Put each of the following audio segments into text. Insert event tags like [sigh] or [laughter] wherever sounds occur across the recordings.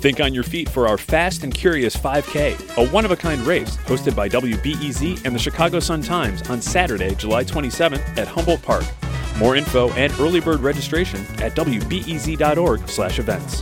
Think on your feet for our Fast and Curious 5K, a one of a kind race hosted by WBEZ and the Chicago Sun Times on Saturday, July 27th at Humboldt Park. More info and early bird registration at wbez.org/events.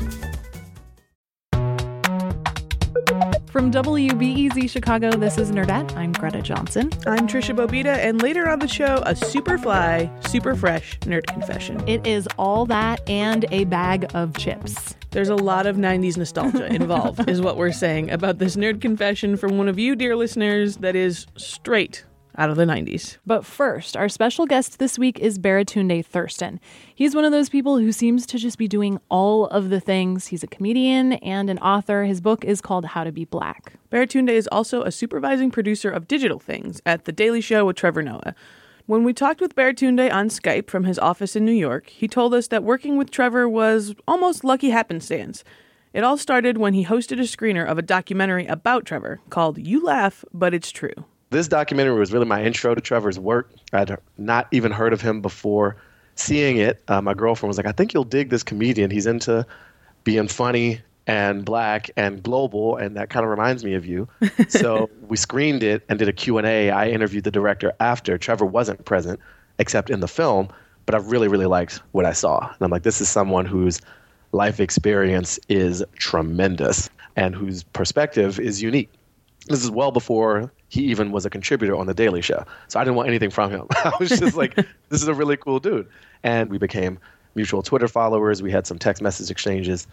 From WBEZ Chicago, this is Nerdette. I'm Greta Johnson. I'm Tricia Bobeda, and later on the show, a super fly, super fresh nerd confession. It is all that and a bag of chips. There's a lot of 90s nostalgia involved, is what we're saying about this nerd confession from one of you, dear listeners, that is straight out of the 90s. But first, our special guest this week is Baratunde Thurston. He's one of those people who seems to just be doing all of the things. He's a comedian and an author. His book is called How to Be Black. Baratunde is also a supervising producer of digital things at The Daily Show with Trevor Noah. When we talked with Baratunde on Skype from his office in New York, he told us that working with Trevor was almost lucky happenstance. It all started when he hosted a screener of a documentary about Trevor called You Laugh, But It's True. This documentary was really my intro to Trevor's work. I'd not even heard of him before seeing it. Uh, my girlfriend was like, I think you'll dig this comedian. He's into being funny and black and global and that kind of reminds me of you. [laughs] So we screened it and did a q&a i interviewed the director after. Trevor wasn't present except in the film but i really really liked what i saw. And i'm like this is someone whose life experience is tremendous and whose perspective is unique. This is well before he even was a contributor on the daily show. So i didn't want anything from him. [laughs] I was just like [laughs] this is a really cool dude. And we became mutual twitter followers. We had some text message exchanges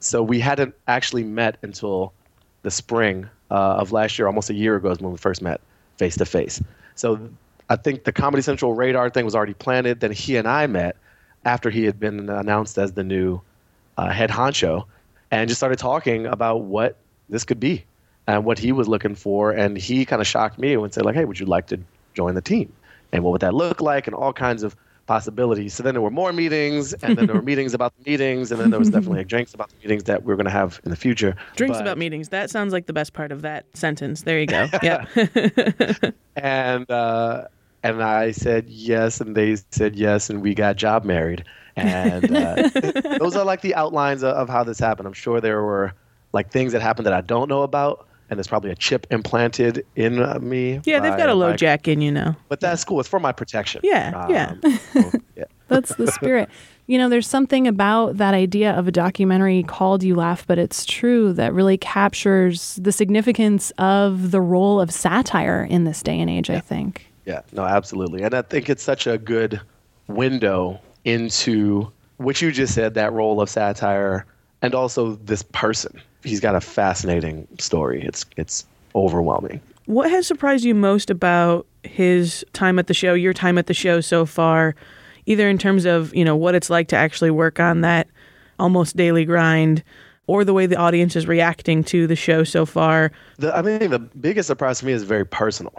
so we hadn't actually met until the spring uh, of last year, almost a year ago, is when we first met face to face. So I think the Comedy Central radar thing was already planted. Then he and I met after he had been announced as the new uh, head honcho, and just started talking about what this could be and what he was looking for. And he kind of shocked me and said, like, "Hey, would you like to join the team? And what would that look like? And all kinds of possibilities. So then there were more meetings, and then there were [laughs] meetings about the meetings, and then there was definitely like drinks about the meetings that we are going to have in the future. Drinks but, about meetings. That sounds like the best part of that sentence. There you go. [laughs] Yeah. [laughs] and uh, and I said yes, and they said yes, and we got job married. And uh, those are like the outlines of, of how this happened. I'm sure there were like things that happened that I don't know about and there's probably a chip implanted in uh, me. Yeah, they've got a LoJack in you know. But that's cool. It's for my protection. Yeah, um, yeah. [laughs] So, yeah. [laughs] that's the spirit. You know, there's something about that idea of a documentary called You Laugh, but it's true that really captures the significance of the role of satire in this day and age, yeah. I think. Yeah, no, absolutely. And I think it's such a good window into what you just said that role of satire and also this person he's got a fascinating story. It's it's overwhelming. What has surprised you most about his time at the show, your time at the show so far, either in terms of, you know, what it's like to actually work on that almost daily grind or the way the audience is reacting to the show so far? The, I mean, the biggest surprise to me is very personal.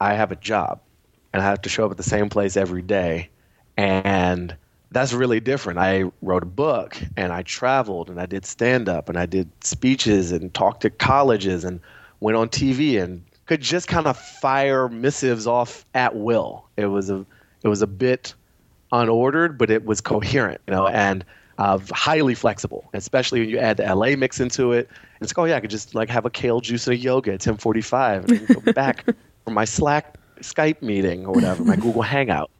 I have a job and I have to show up at the same place every day. And that's really different. I wrote a book and I traveled and I did stand up and I did speeches and talked to colleges and went on TV and could just kind of fire missives off at will. It was a it was a bit unordered, but it was coherent, you know, and uh, highly flexible, especially when you add the LA mix into it. It's like, oh yeah, I could just like have a kale juice and a yoga at 10:45 and go [laughs] back for my Slack Skype meeting or whatever, my Google Hangout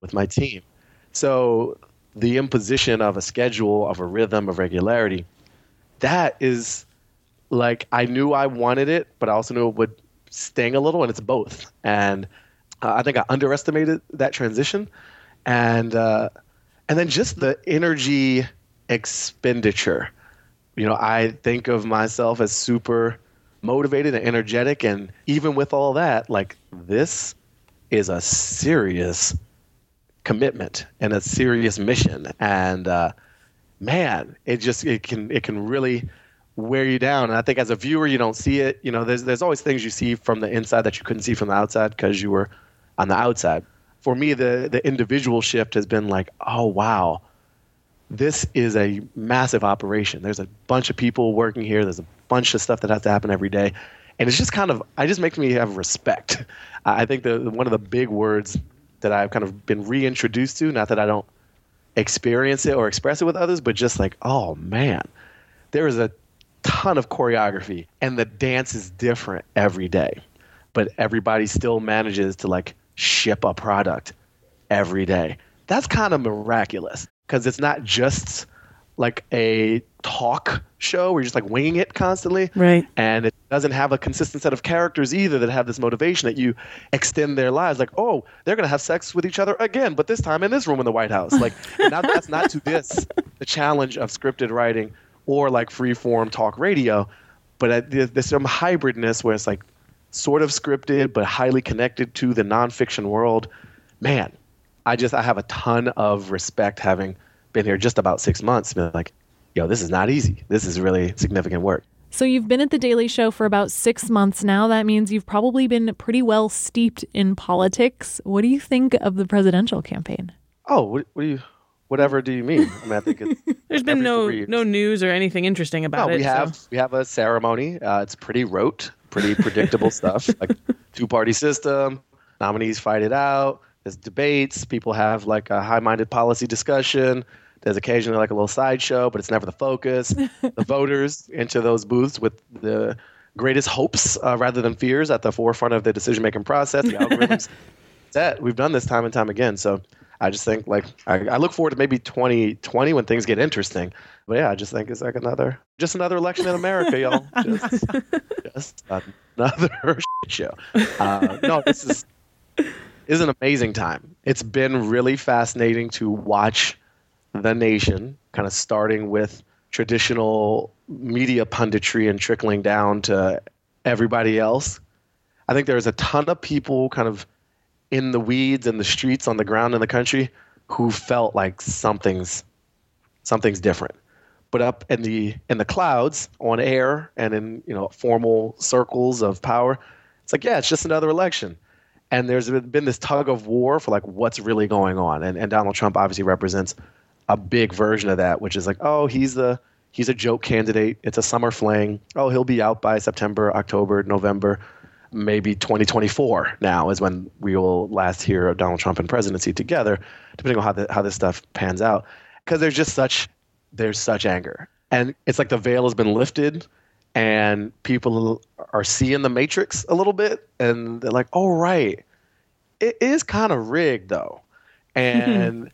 with my team. So the imposition of a schedule, of a rhythm, of regularity, that is like I knew I wanted it, but I also knew it would sting a little, and it's both. And uh, I think I underestimated that transition, and uh, and then just the energy expenditure. You know, I think of myself as super motivated and energetic, and even with all that, like this is a serious commitment and a serious mission. And uh, man, it just it can it can really wear you down. And I think as a viewer, you don't see it. You know, there's there's always things you see from the inside that you couldn't see from the outside because you were on the outside. For me, the the individual shift has been like, oh wow, this is a massive operation. There's a bunch of people working here. There's a bunch of stuff that has to happen every day, and it's just kind of I just makes me have respect. I think the one of the big words that I've kind of been reintroduced to, not that I don't experience it or express it with others, but just like, oh man, there is a ton of choreography and the dance is different every day. But everybody still manages to like ship a product every day. That's kind of miraculous because it's not just like a talk show where you're just like winging it constantly. Right. And it doesn't have a consistent set of characters either that have this motivation that you extend their lives. Like, oh, they're going to have sex with each other again, but this time in this room in the White House. Like, [laughs] now that's not to this, the challenge of scripted writing or like free form talk radio. But there's some hybridness where it's like sort of scripted, but highly connected to the nonfiction world. Man, I just, I have a ton of respect having been here just about six months. Been like, yo, this is not easy. This is really significant work. So you've been at the Daily Show for about six months now. That means you've probably been pretty well steeped in politics. What do you think of the presidential campaign? Oh, what, what do you? Whatever do you mean? I mean, I think [laughs] there's been no no news or anything interesting about no, it. We have so. we have a ceremony. Uh, it's pretty rote, pretty predictable [laughs] stuff, like two party system. Nominees fight it out. There's debates. People have like a high minded policy discussion. There's occasionally like a little sideshow, but it's never the focus. [laughs] the voters enter those booths with the greatest hopes uh, rather than fears at the forefront of the decision making process. The algorithms. [laughs] That we've done this time and time again. So I just think like I, I, look forward to maybe 2020 when things get interesting. But yeah, I just think it's like another just another election in America, y'all. [laughs] Just, just another show. Uh, no, this is is an amazing time. It's been really fascinating to watch the nation, kind of starting with traditional media punditry and trickling down to everybody else. I think there's a ton of people kind of in the weeds and the streets on the ground in the country who felt like something's something's different. But up in the in the clouds, on air and in you know formal circles of power, it's like yeah, it's just another election. And there's been this tug of war for like what's really going on. And and Donald Trump obviously represents a big version of that, which is like, oh, he's a he's a joke candidate. It's a summer fling. Oh, he'll be out by September, October, November, maybe 2024. Now is when we will last hear of Donald Trump and presidency together, depending on how the, how this stuff pans out. Because there's just such there's such anger, and it's like the veil has been lifted, and people are seeing the matrix a little bit, and they're like, oh right, it is kind of rigged though, [laughs] and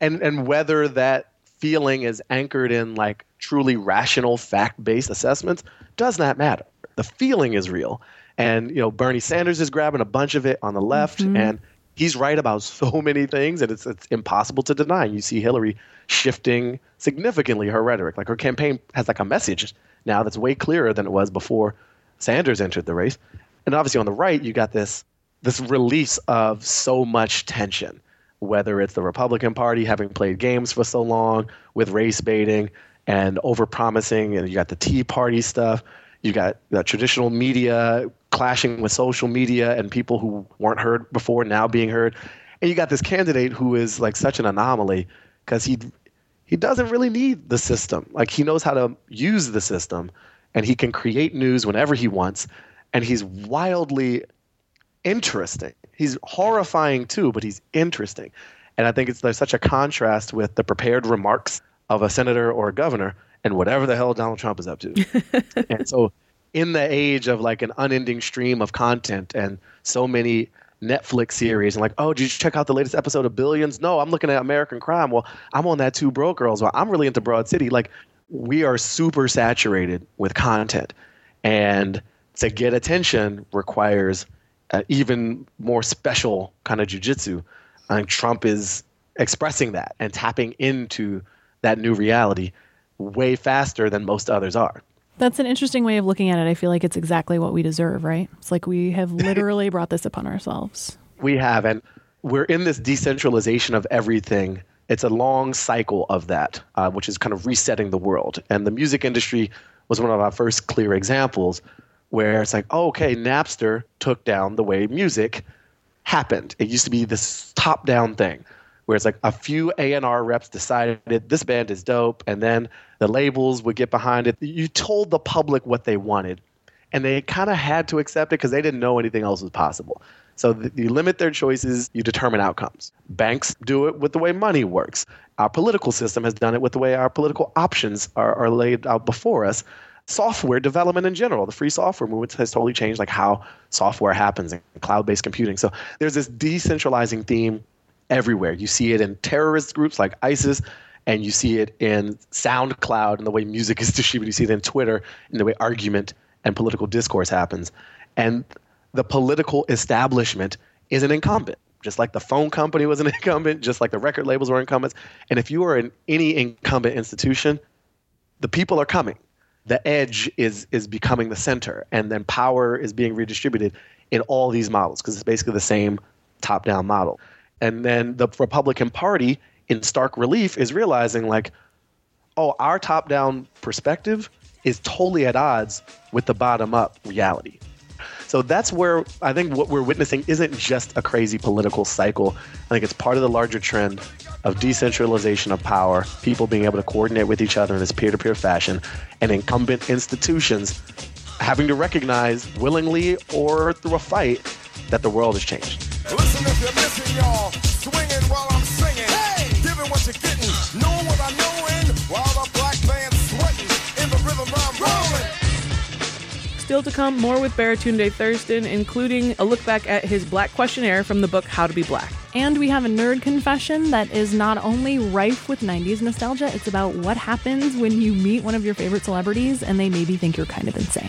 and and whether that feeling is anchored in like truly rational fact-based assessments does not matter. The feeling is real. And you know bernie sanders is grabbing a bunch of it on the left mm-hmm. and he's right about [laughs] so many things that it's, it's impossible to deny. You see hillary shifting significantly her rhetoric. Like her campaign has like a message now that's way clearer than it was before sanders entered the race. And obviously on the right you got this this release of so much tension whether it's the Republican Party having played games for so long with race baiting and overpromising, and you got the Tea Party stuff, you got the traditional media clashing with social media and people who weren't heard before now being heard, and you got this candidate who is like such an anomaly because he he doesn't really need the system. Like he knows how to use the system, and he can create news whenever he wants, and he's wildly interesting. He's horrifying too, but he's interesting. And I think it's there's such a contrast with the prepared remarks of a senator or a governor and whatever the hell Donald Trump is up to. [laughs] and so in the age of like an unending stream of content and so many Netflix series and like, oh, did you check out the latest episode of Billions? No, I'm looking at American Crime. Well, I'm on that Two Broke Girls. Well, I'm really into Broad City. Like, we are super saturated with content, and to get attention requires uh, even more special kind of jujitsu. Think Trump is expressing that and tapping into that new reality way faster than most others are. That's an interesting way of looking at it. I feel like it's exactly what we deserve, right? It's like we have [laughs] literally brought this upon ourselves. We have, and we're in this decentralization of everything. It's a long cycle of that, uh, which is kind of resetting the world. And the music industry was one of our first clear examples where it's like, oh, okay, Napster took down the way music happened. It used to be this top down thing where it's like a few A&R reps decided this band is dope and then the labels would get behind it. You told the public what they wanted and they kind of had to accept it because they didn't know anything else was possible. So th- you limit their choices, you determine outcomes. Banks do it with the way money works. Our political system has done it with the way our political options are, are laid out before us software development in general. The free software movement has totally changed like how software happens and cloud-based computing. So there's this decentralizing theme everywhere. You see it in terrorist groups like ISIS, and you see it in SoundCloud and the way music is [laughs] distributed. You see it in Twitter and the way argument and political discourse happens. And the political establishment is an incumbent. Just like the phone company was an [laughs] incumbent, just like the record labels were incumbents. And if you are in any incumbent institution, the people are coming the edge is is becoming the center, and then power is being redistributed in all these models because it's basically the same top-down model. And then the Republican Party, in stark relief, is realizing like, oh, our top-down perspective is totally at odds with the bottom-up reality. So that's where I think what we're witnessing isn't just a crazy political cycle. I think it's part of the larger trend of decentralization of power, people being able to coordinate with each other in this peer to peer fashion, and incumbent institutions having to recognize willingly or through a fight that the world has changed. Still to come, more with Baratunde Thurston, including a look back at his black questionnaire from the book How to Be Black. And we have a nerd confession that is not only rife with 90s nostalgia, it's about what happens when you meet one of your favorite celebrities and they maybe think you're kind of insane.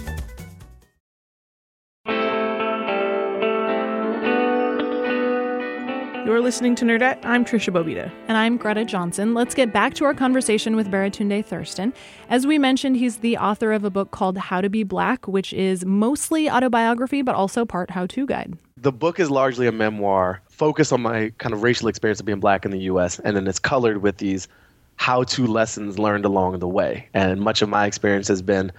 You're listening to Nerdette. I'm Tricia Bobeda. And I'm Greta Johnson. Let's get back to our conversation with Baratunde Thurston. As we mentioned, he's the author of a book called How to Be Black, which is mostly autobiography, but also part how to guide. The book is largely a memoir focused on my kind of racial experience of being black in the U.S., and then it's colored with these how to lessons learned along the way. And much of my experience has been,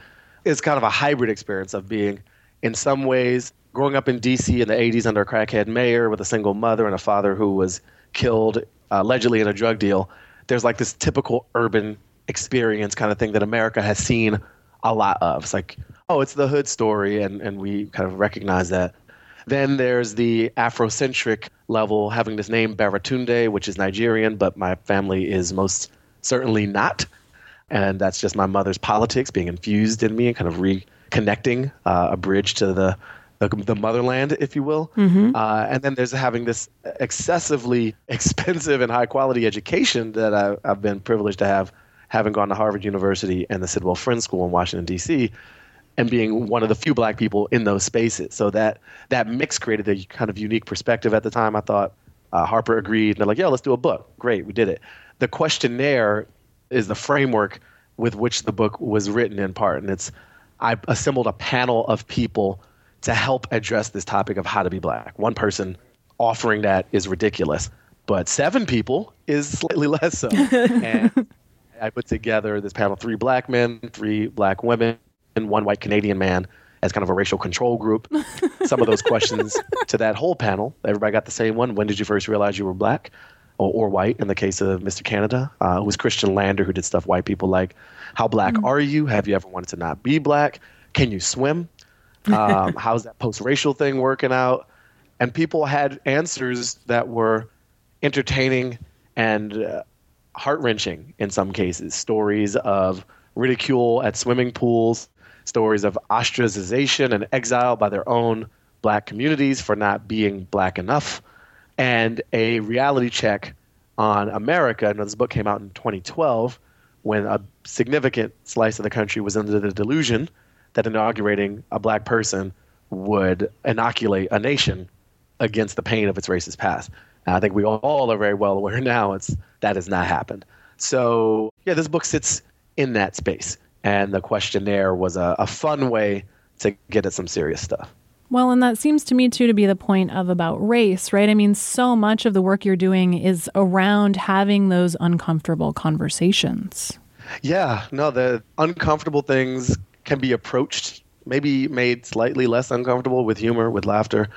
it's kind of a hybrid experience of being, in some ways, growing up in D.C. in the 80s under a crackhead mayor with a single mother and a father who was killed uh, allegedly in a drug deal, there's like this typical urban experience kind of thing that America has seen a lot of. It's like, oh, it's the hood story, and, and we kind of recognize that. Then there's the Afrocentric level, having this name Baratunde, which is Nigerian, but my family is most certainly not. And that's just my mother's politics being infused in me and kind of reconnecting uh, a bridge to the the, the motherland, if you will. Mm-hmm. Uh, and then there's having this excessively [laughs] expensive and high quality education that I, I've been privileged to have, having gone to Harvard University and the Sidwell Friends School in Washington D.C. And being one of the few black people in those spaces, so that that mix created a kind of unique perspective at the time. I thought uh, Harper agreed, and they're like, "Yeah, let's do a book." Great, we did it. The questionnaire is the framework with which the book was written in part, and it's I assembled a panel of people to help address this topic of how to be black. One person offering that is ridiculous, but seven people is slightly [laughs] less so. and I put together this panel three black men, three black women, and one white Canadian man as kind of a racial control group. [laughs] Some of those questions to that whole panel, everybody got the same one. When did you first realize you were black? Or, or white in the case of Mr. Canada, uh, it was Christian Lander who did stuff white people like. How black mm-hmm. are you? Have you ever wanted to not be black? Can you swim? Um, [laughs] how's that post racial thing working out? And people had answers that were entertaining and uh, heart wrenching in some cases. Stories of ridicule at swimming pools, stories of ostracization and exile by their own black communities for not being black enough, and a reality check on America. And this book came out in 2012 when a significant slice of the country was under the delusion that inaugurating a black person would inoculate a nation against the pain of its racist past. And I think we all are very well aware [laughs] now it's that has not happened. So yeah, this book sits in that space. And the questionnaire was a, a fun way to get at some serious stuff. Well, and that seems to me too to be the point of about race, right? I mean, so much of the work you're doing is around having those uncomfortable conversations. Yeah, no, the uncomfortable things can be approached, maybe made slightly less uncomfortable with humor, with laughter,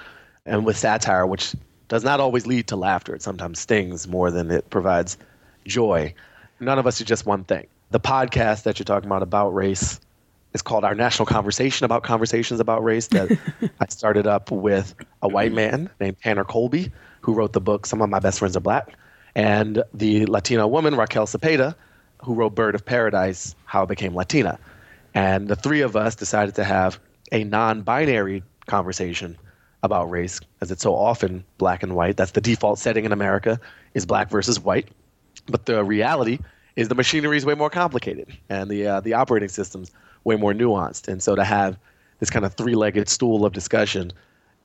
and with satire, which does not always lead to laughter. It sometimes stings more than it provides joy. None of us are just one thing. The podcast that you're talking about about race is called Our National Conversation about conversations about race that [laughs] I started up with a white man named Tanner Colby, who wrote the book Some of My Best Friends Are Black, and the Latino woman, Raquel Cepeda, who wrote Bird of Paradise, How I Became Latina. And the three of us decided to have a non binary conversation about race, as it's so often black and white. That's the default setting in America, is black versus white. But the reality is the machinery is way more complicated, and the uh, the operating systems way more nuanced. And so to have this kind of three legged stool of discussion,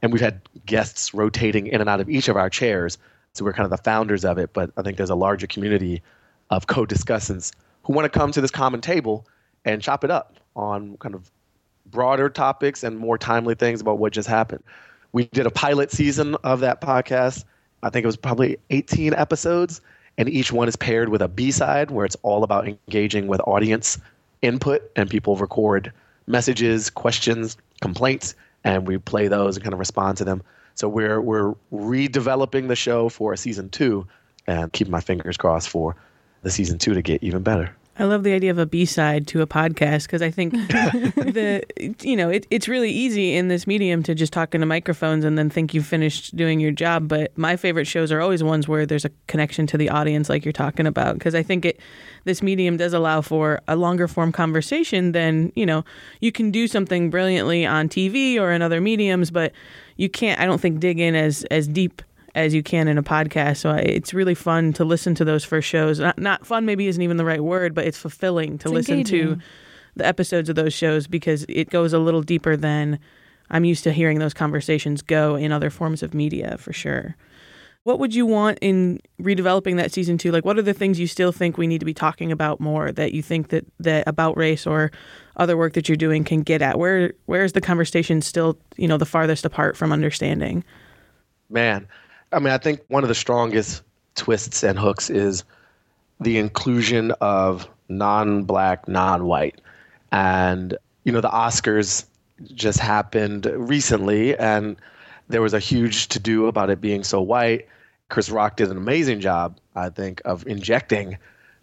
and we've had guests rotating in and out of each of our chairs. So we're kind of the founders of it, but I think there's a larger community of co discussants who want to come to this common table and chop it up on kind of broader topics and more timely things about what just happened. We did a pilot season of that podcast. I think it was probably 18 episodes, and each one is paired with a B side where it's all about engaging with audience input and people record messages, questions, complaints, and we play those and kind of respond to them. So we're we're redeveloping the show for a season two, and keeping my fingers crossed for the season two to get even better. I love the idea of a B side to a podcast because I think [laughs] the you know it, it's really easy in this medium to just talk into microphones and then think you've finished doing your job. But my favorite shows are always ones where there's a connection to the audience, like you're talking about, because I think it this medium does allow for a longer form conversation than you know you can do something brilliantly on TV or in other mediums, but you can't. I don't think dig in as as deep as you can in a podcast. So it's really fun to listen to those first shows. Not, not fun, maybe isn't even the right word, but it's fulfilling to It's listen engaging. to the episodes of those shows because it goes a little deeper than I'm used to hearing those conversations go in other forms of media for sure. What would you want in redeveloping that season two? Like, what are the things you still think we need to be talking about more that you think that, that about race or other work that you're doing can get at? Where where is the conversation still, you know, the farthest apart from understanding? Man, I mean, I think one of the strongest twists and hooks is the inclusion of non-black, non-white, and you know the Oscars just happened recently, and there was a huge to-do about it being so white. Chris Rock did an amazing job, I think, of injecting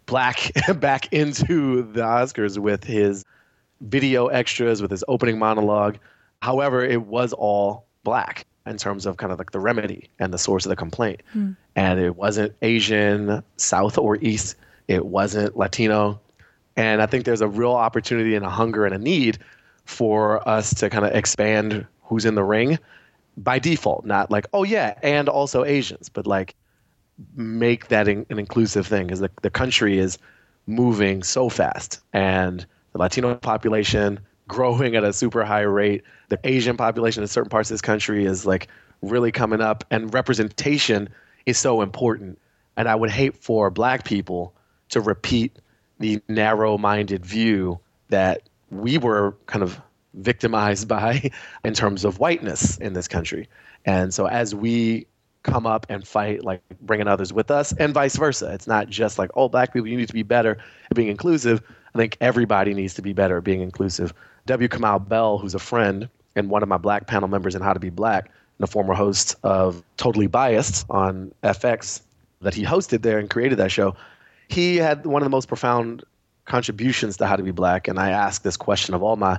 black [laughs] back into the Oscars with his video extras, with his opening monologue. However, it was all black in terms of kind of like the remedy and the source of the complaint. Hmm. And it wasn't Asian, South or East. It wasn't Latino. And I think there's a real opportunity and a hunger and a need for us to kind of expand who's in the ring by default, not like, oh yeah, and also Asians, but like make that in, an inclusive thing because the, the country is moving so fast and the Latino population growing at a super high rate. The Asian population in certain parts of this country is like really coming up and representation is so important. And I would hate for black people to repeat the narrow minded view that we were kind of victimized [laughs] by in terms of whiteness in this country. And so as we come up and fight, like bringing others with us, and vice versa, it's not just like, oh, black people, you need to be better at being inclusive. I think everybody needs to be better at being inclusive. W. Kamau Bell, who's a friend and one of my black panel members in How to Be Black, and a former host of Totally Biased on FX that he hosted there and created that show, he had one of the most profound contributions to How to Be Black. And I asked this question of all my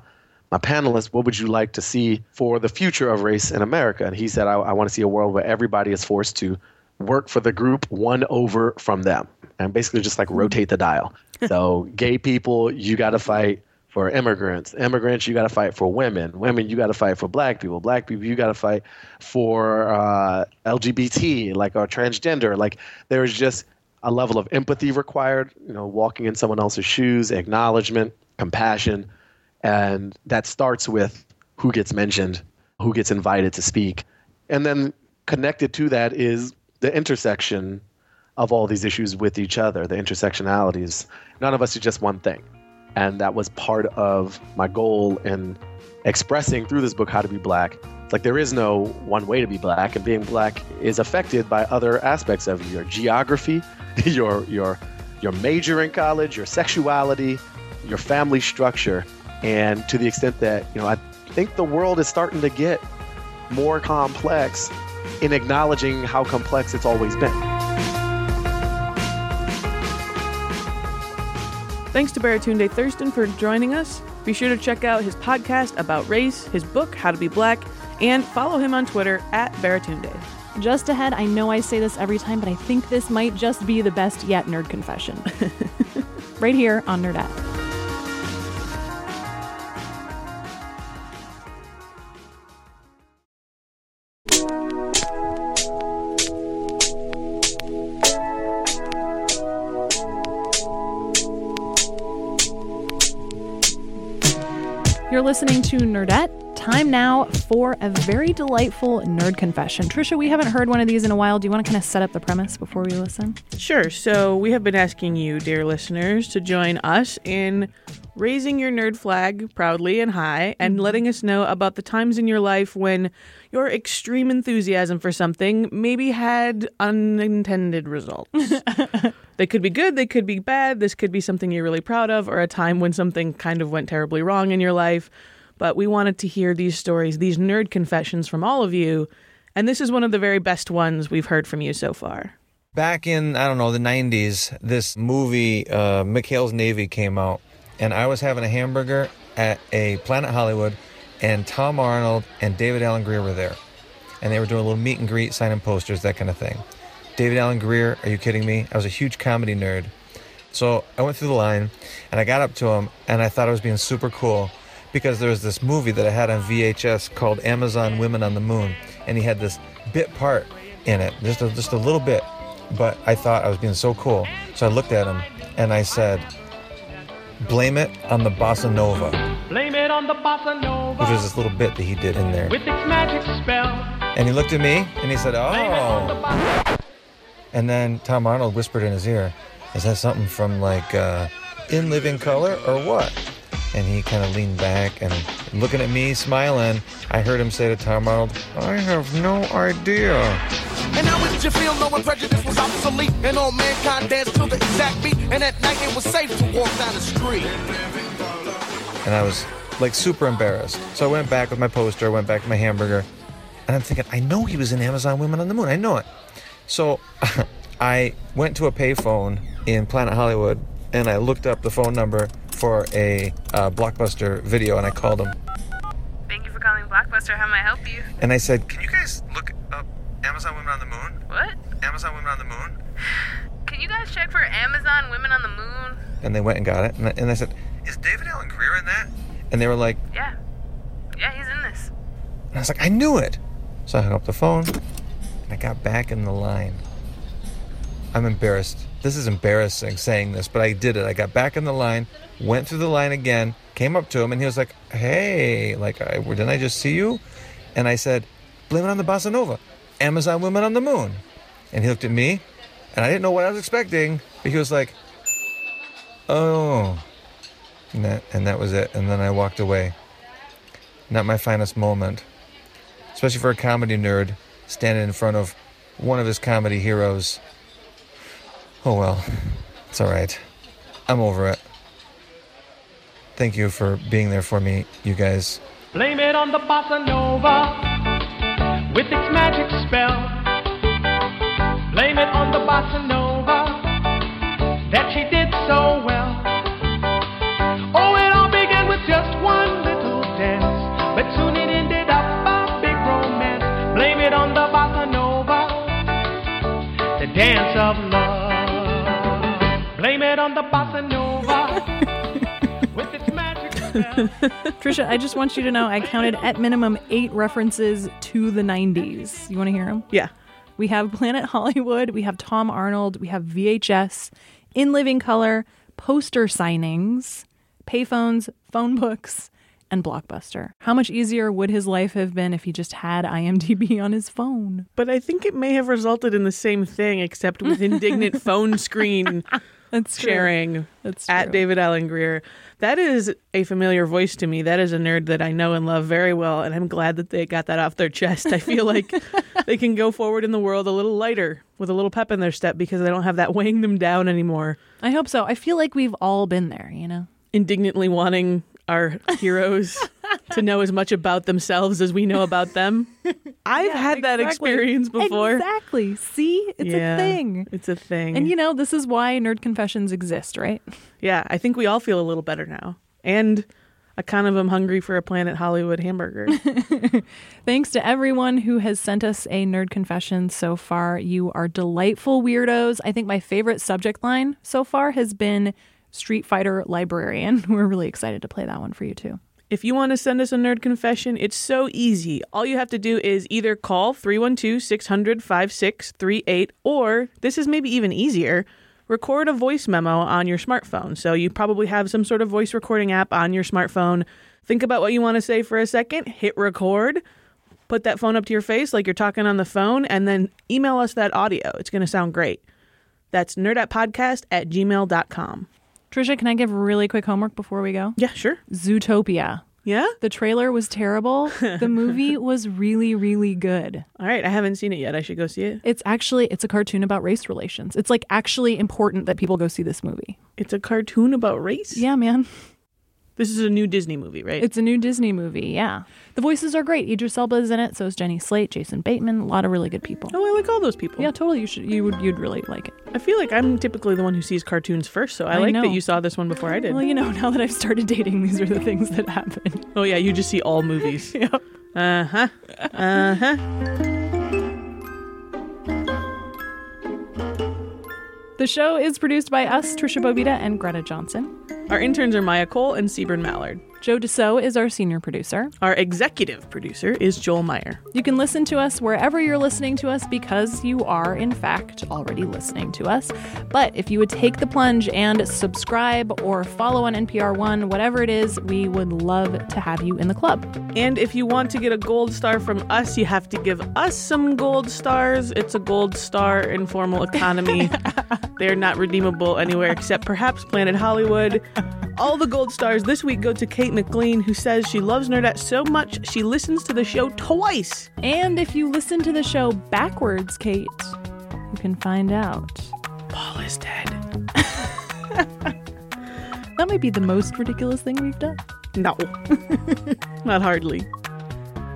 my panelists, what would you like to see for the future of race in America? And he said, I, I want to see a world where everybody is forced to work for the group one over from them and basically just like rotate the dial. [laughs] so, gay people, you got to fight for immigrants. Immigrants, you got to fight for women. Women, you got to fight for black people. Black people, you got to fight for uh, LGBT, like or transgender. Like there is just a level of empathy required. You know, walking in someone else's shoes, acknowledgement, compassion, and that starts with who gets mentioned, who gets invited to speak, and then connected to that is the intersection of all these issues with each other, the intersectionalities. None of us are just one thing. And that was part of my goal in expressing through this book how to be black. Like there is no one way to be black, and being black is affected by other aspects of your geography, [laughs] your your your major in college, your sexuality, your family structure, and to the extent that you know, I think the world is starting to get more complex in acknowledging how complex it's always been. Thanks to Baratunde Thurston for joining us. Be sure to check out his podcast about race, his book, How to Be Black, and follow him on Twitter at Baratunde. Just ahead, I know I say this every time, but I think this might just be the best yet nerd confession. [laughs] right here on Nerdette. Listening to Nerdette. Time now for a very delightful nerd confession. Tricia, we haven't heard one of these in a while. Do you want to kind of set up the premise before we listen? Sure. So, we have been asking you, dear listeners, to join us in raising your nerd flag proudly and high and letting us know about the times in your life when your extreme enthusiasm for something maybe had unintended results. [laughs] they could be good, they could be bad, this could be something you're really proud of, or a time when something kind of went terribly wrong in your life. But we wanted to hear these stories, these nerd confessions from all of you. And this is one of the very best ones we've heard from you so far. Back in, I don't know, the 90s, this movie, uh, McHale's Navy, came out. And I was having a hamburger at a Planet Hollywood, and Tom Arnold and David Alan Grier were there. And they were doing a little meet and greet, signing posters, that kind of thing. David Alan Grier, are you kidding me? I was a huge comedy nerd. So I went through the line and I got up to him and I thought I was being super cool because there was this movie that I had on VHS called Amazon Women on the Moon. And he had this bit part in it, just a, just a little bit. But I thought I was being so cool. So I looked at him and I said, Blame it on the bossa nova. Blame it on the bossa nova. Which was this little bit that he did in there. With its magic spell. And he looked at me and he said, Oh. And then Tom Arnold whispered in his ear, Is that something from like uh, In Living Color or what? And he kind of leaned back and looking at me, smiling, I heard him say to Tom Arnold, I have no idea. And how would you feel knowing prejudice was obsolete and all mankind danced to the exact beat? And at night it was safe to walk down the street. And I was like super embarrassed. So I went back with my poster, I went back with my hamburger, and I'm thinking, I know he was in Amazon Women on the Moon. I know it. So [laughs] I went to a payphone in Planet Hollywood and I looked up the phone number for a uh, Blockbuster video and I called him. Thank you for calling Blockbuster. How may I help you? And I said, Can you guys look up Amazon Women on the Moon? What? Amazon Women on the Moon? Can you guys check for Amazon Women on the Moon? And they went and got it. And I, and I said, Is David Alan Grier in that? And they were like, Yeah. Yeah, he's in this. And I was like, I knew it. So I hung up the phone and I got back in the line. I'm embarrassed. This is embarrassing saying this, but I did it. I got back in the line, went through the line again, came up to him, and he was like, Hey, like, I, didn't I just see you? And I said, Blame it on the bossa nova. Amazon Women on the Moon. And he looked at me, and I didn't know what I was expecting, but he was like, Oh. And that, and that was it. And then I walked away. Not my finest moment. Especially for a comedy nerd standing in front of one of his comedy heroes. Oh well, it's alright. I'm over it. Thank you for being there for me, you guys. Blame it on the bossa nova with its magic spell. Tricia, I just want you to know I counted at minimum eight references to the 90s. You want to hear them? Yeah. We have Planet Hollywood, we have Tom Arnold, we have VHS, In Living Color, poster signings, payphones, phone books, and Blockbuster. How much easier would his life have been if he just had IMDb on his phone? But I think it may have resulted in the same thing, except with indignant phone screen [laughs] That's true. sharing That's at. David Alan Grier. That is a familiar voice to me. That is a nerd that I know and love very well, and I'm glad that they got that off their chest. I feel [laughs] like they can go forward in the world a little lighter with a little pep in their step because they don't have that weighing them down anymore. I hope so. I feel like we've all been there, you know? Indignantly wanting our heroes to know as much about themselves as we know about them. [laughs] I've Yeah, had that experience before. Exactly. See? It's Yeah, a thing. It's a thing. And you know, this is why Nerd Confessions exist, right? Yeah, I think we all feel a little better now. And I kind of am hungry for a Planet Hollywood hamburger. [laughs] Thanks to everyone who has sent us a nerd confession so far. You are delightful weirdos. I think my favorite subject line so far has been Street Fighter Librarian. [laughs] We're really excited to play that one for you too. If you want to send us a nerd confession, it's so easy. All you have to do is either call 312 600 5638 or, this is maybe even easier, record a voice memo on your smartphone. So you probably have some sort of voice recording app on your smartphone. Think about what you want to say for a second, hit record, put that phone up to your face like you're talking on the phone, and then email us that audio. It's going to sound great. That's nerdettepodcast at gmail.com. Tricia, can I give really quick homework before we go? Yeah, sure. Zootopia. Yeah? The trailer was terrible. the [laughs] movie was really, really good. All right. I haven't seen it yet. I should go see it. It's actually it's a cartoon about race relations. It's like actually important that people go see this movie. It's a cartoon about race? Yeah, man. This is a new Disney movie, right? It's a new Disney movie. Yeah. The voices are great. Idris Elba is in it. So is Jenny Slate, Jason Bateman. A lot of really good people. oh, I like all those people. Yeah, totally. You should. You would. You'd really like it. I feel like I'm typically the one who sees cartoons first, so I, I like know. that you saw this one before I did. Well, you know, now that I've started dating, these are the things that happen. oh, yeah, you just see all movies. [laughs] yep. Uh huh. Uh huh. The show is produced by us, Tricia Bobeda and Greta Johnson. Our interns are Maya Cole and Sebern Mallard. Joe DeCeault is our senior producer. Our executive producer is Joel Meyer. You can listen to us wherever you're listening to us because you are, in fact, already listening to us. But if you would take the plunge and subscribe or follow on NPR One, whatever it is, we would love to have you in the club. And if you want to get a gold star from us, you have to give us some gold stars. It's a gold star informal economy. [laughs] They're not redeemable anywhere except perhaps Planet Hollywood. All the gold stars this week go to Kate McLean, who says she loves Nerdette so much she listens to the show twice. And if you listen to the show backwards, Kate, you can find out. Paul is dead. [laughs] That might be the most ridiculous thing we've done. No, [laughs] not hardly.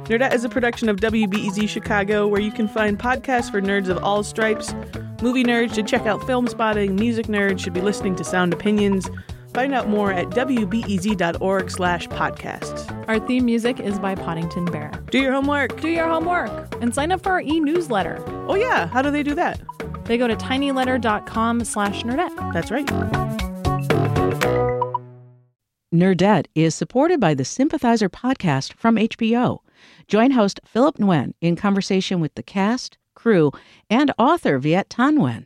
Nerdette is a production of WBEZ Chicago, where you can find podcasts for nerds of all stripes. Movie nerds should check out Filmspotting. Music nerds should be listening to Sound Opinions. Find out more at wbez.org slash podcasts. Our theme music is by Poddington Bear. Do your homework. Do your homework and sign up for our e-newsletter. Oh yeah, how do they do that? They go to tinyletter.com slash nerdette. That's right. Nerdette is supported by the Sympathizer podcast from HBO. Join host Philip Nguyen in conversation with the cast, crew, and author Viet Thanh Nguyen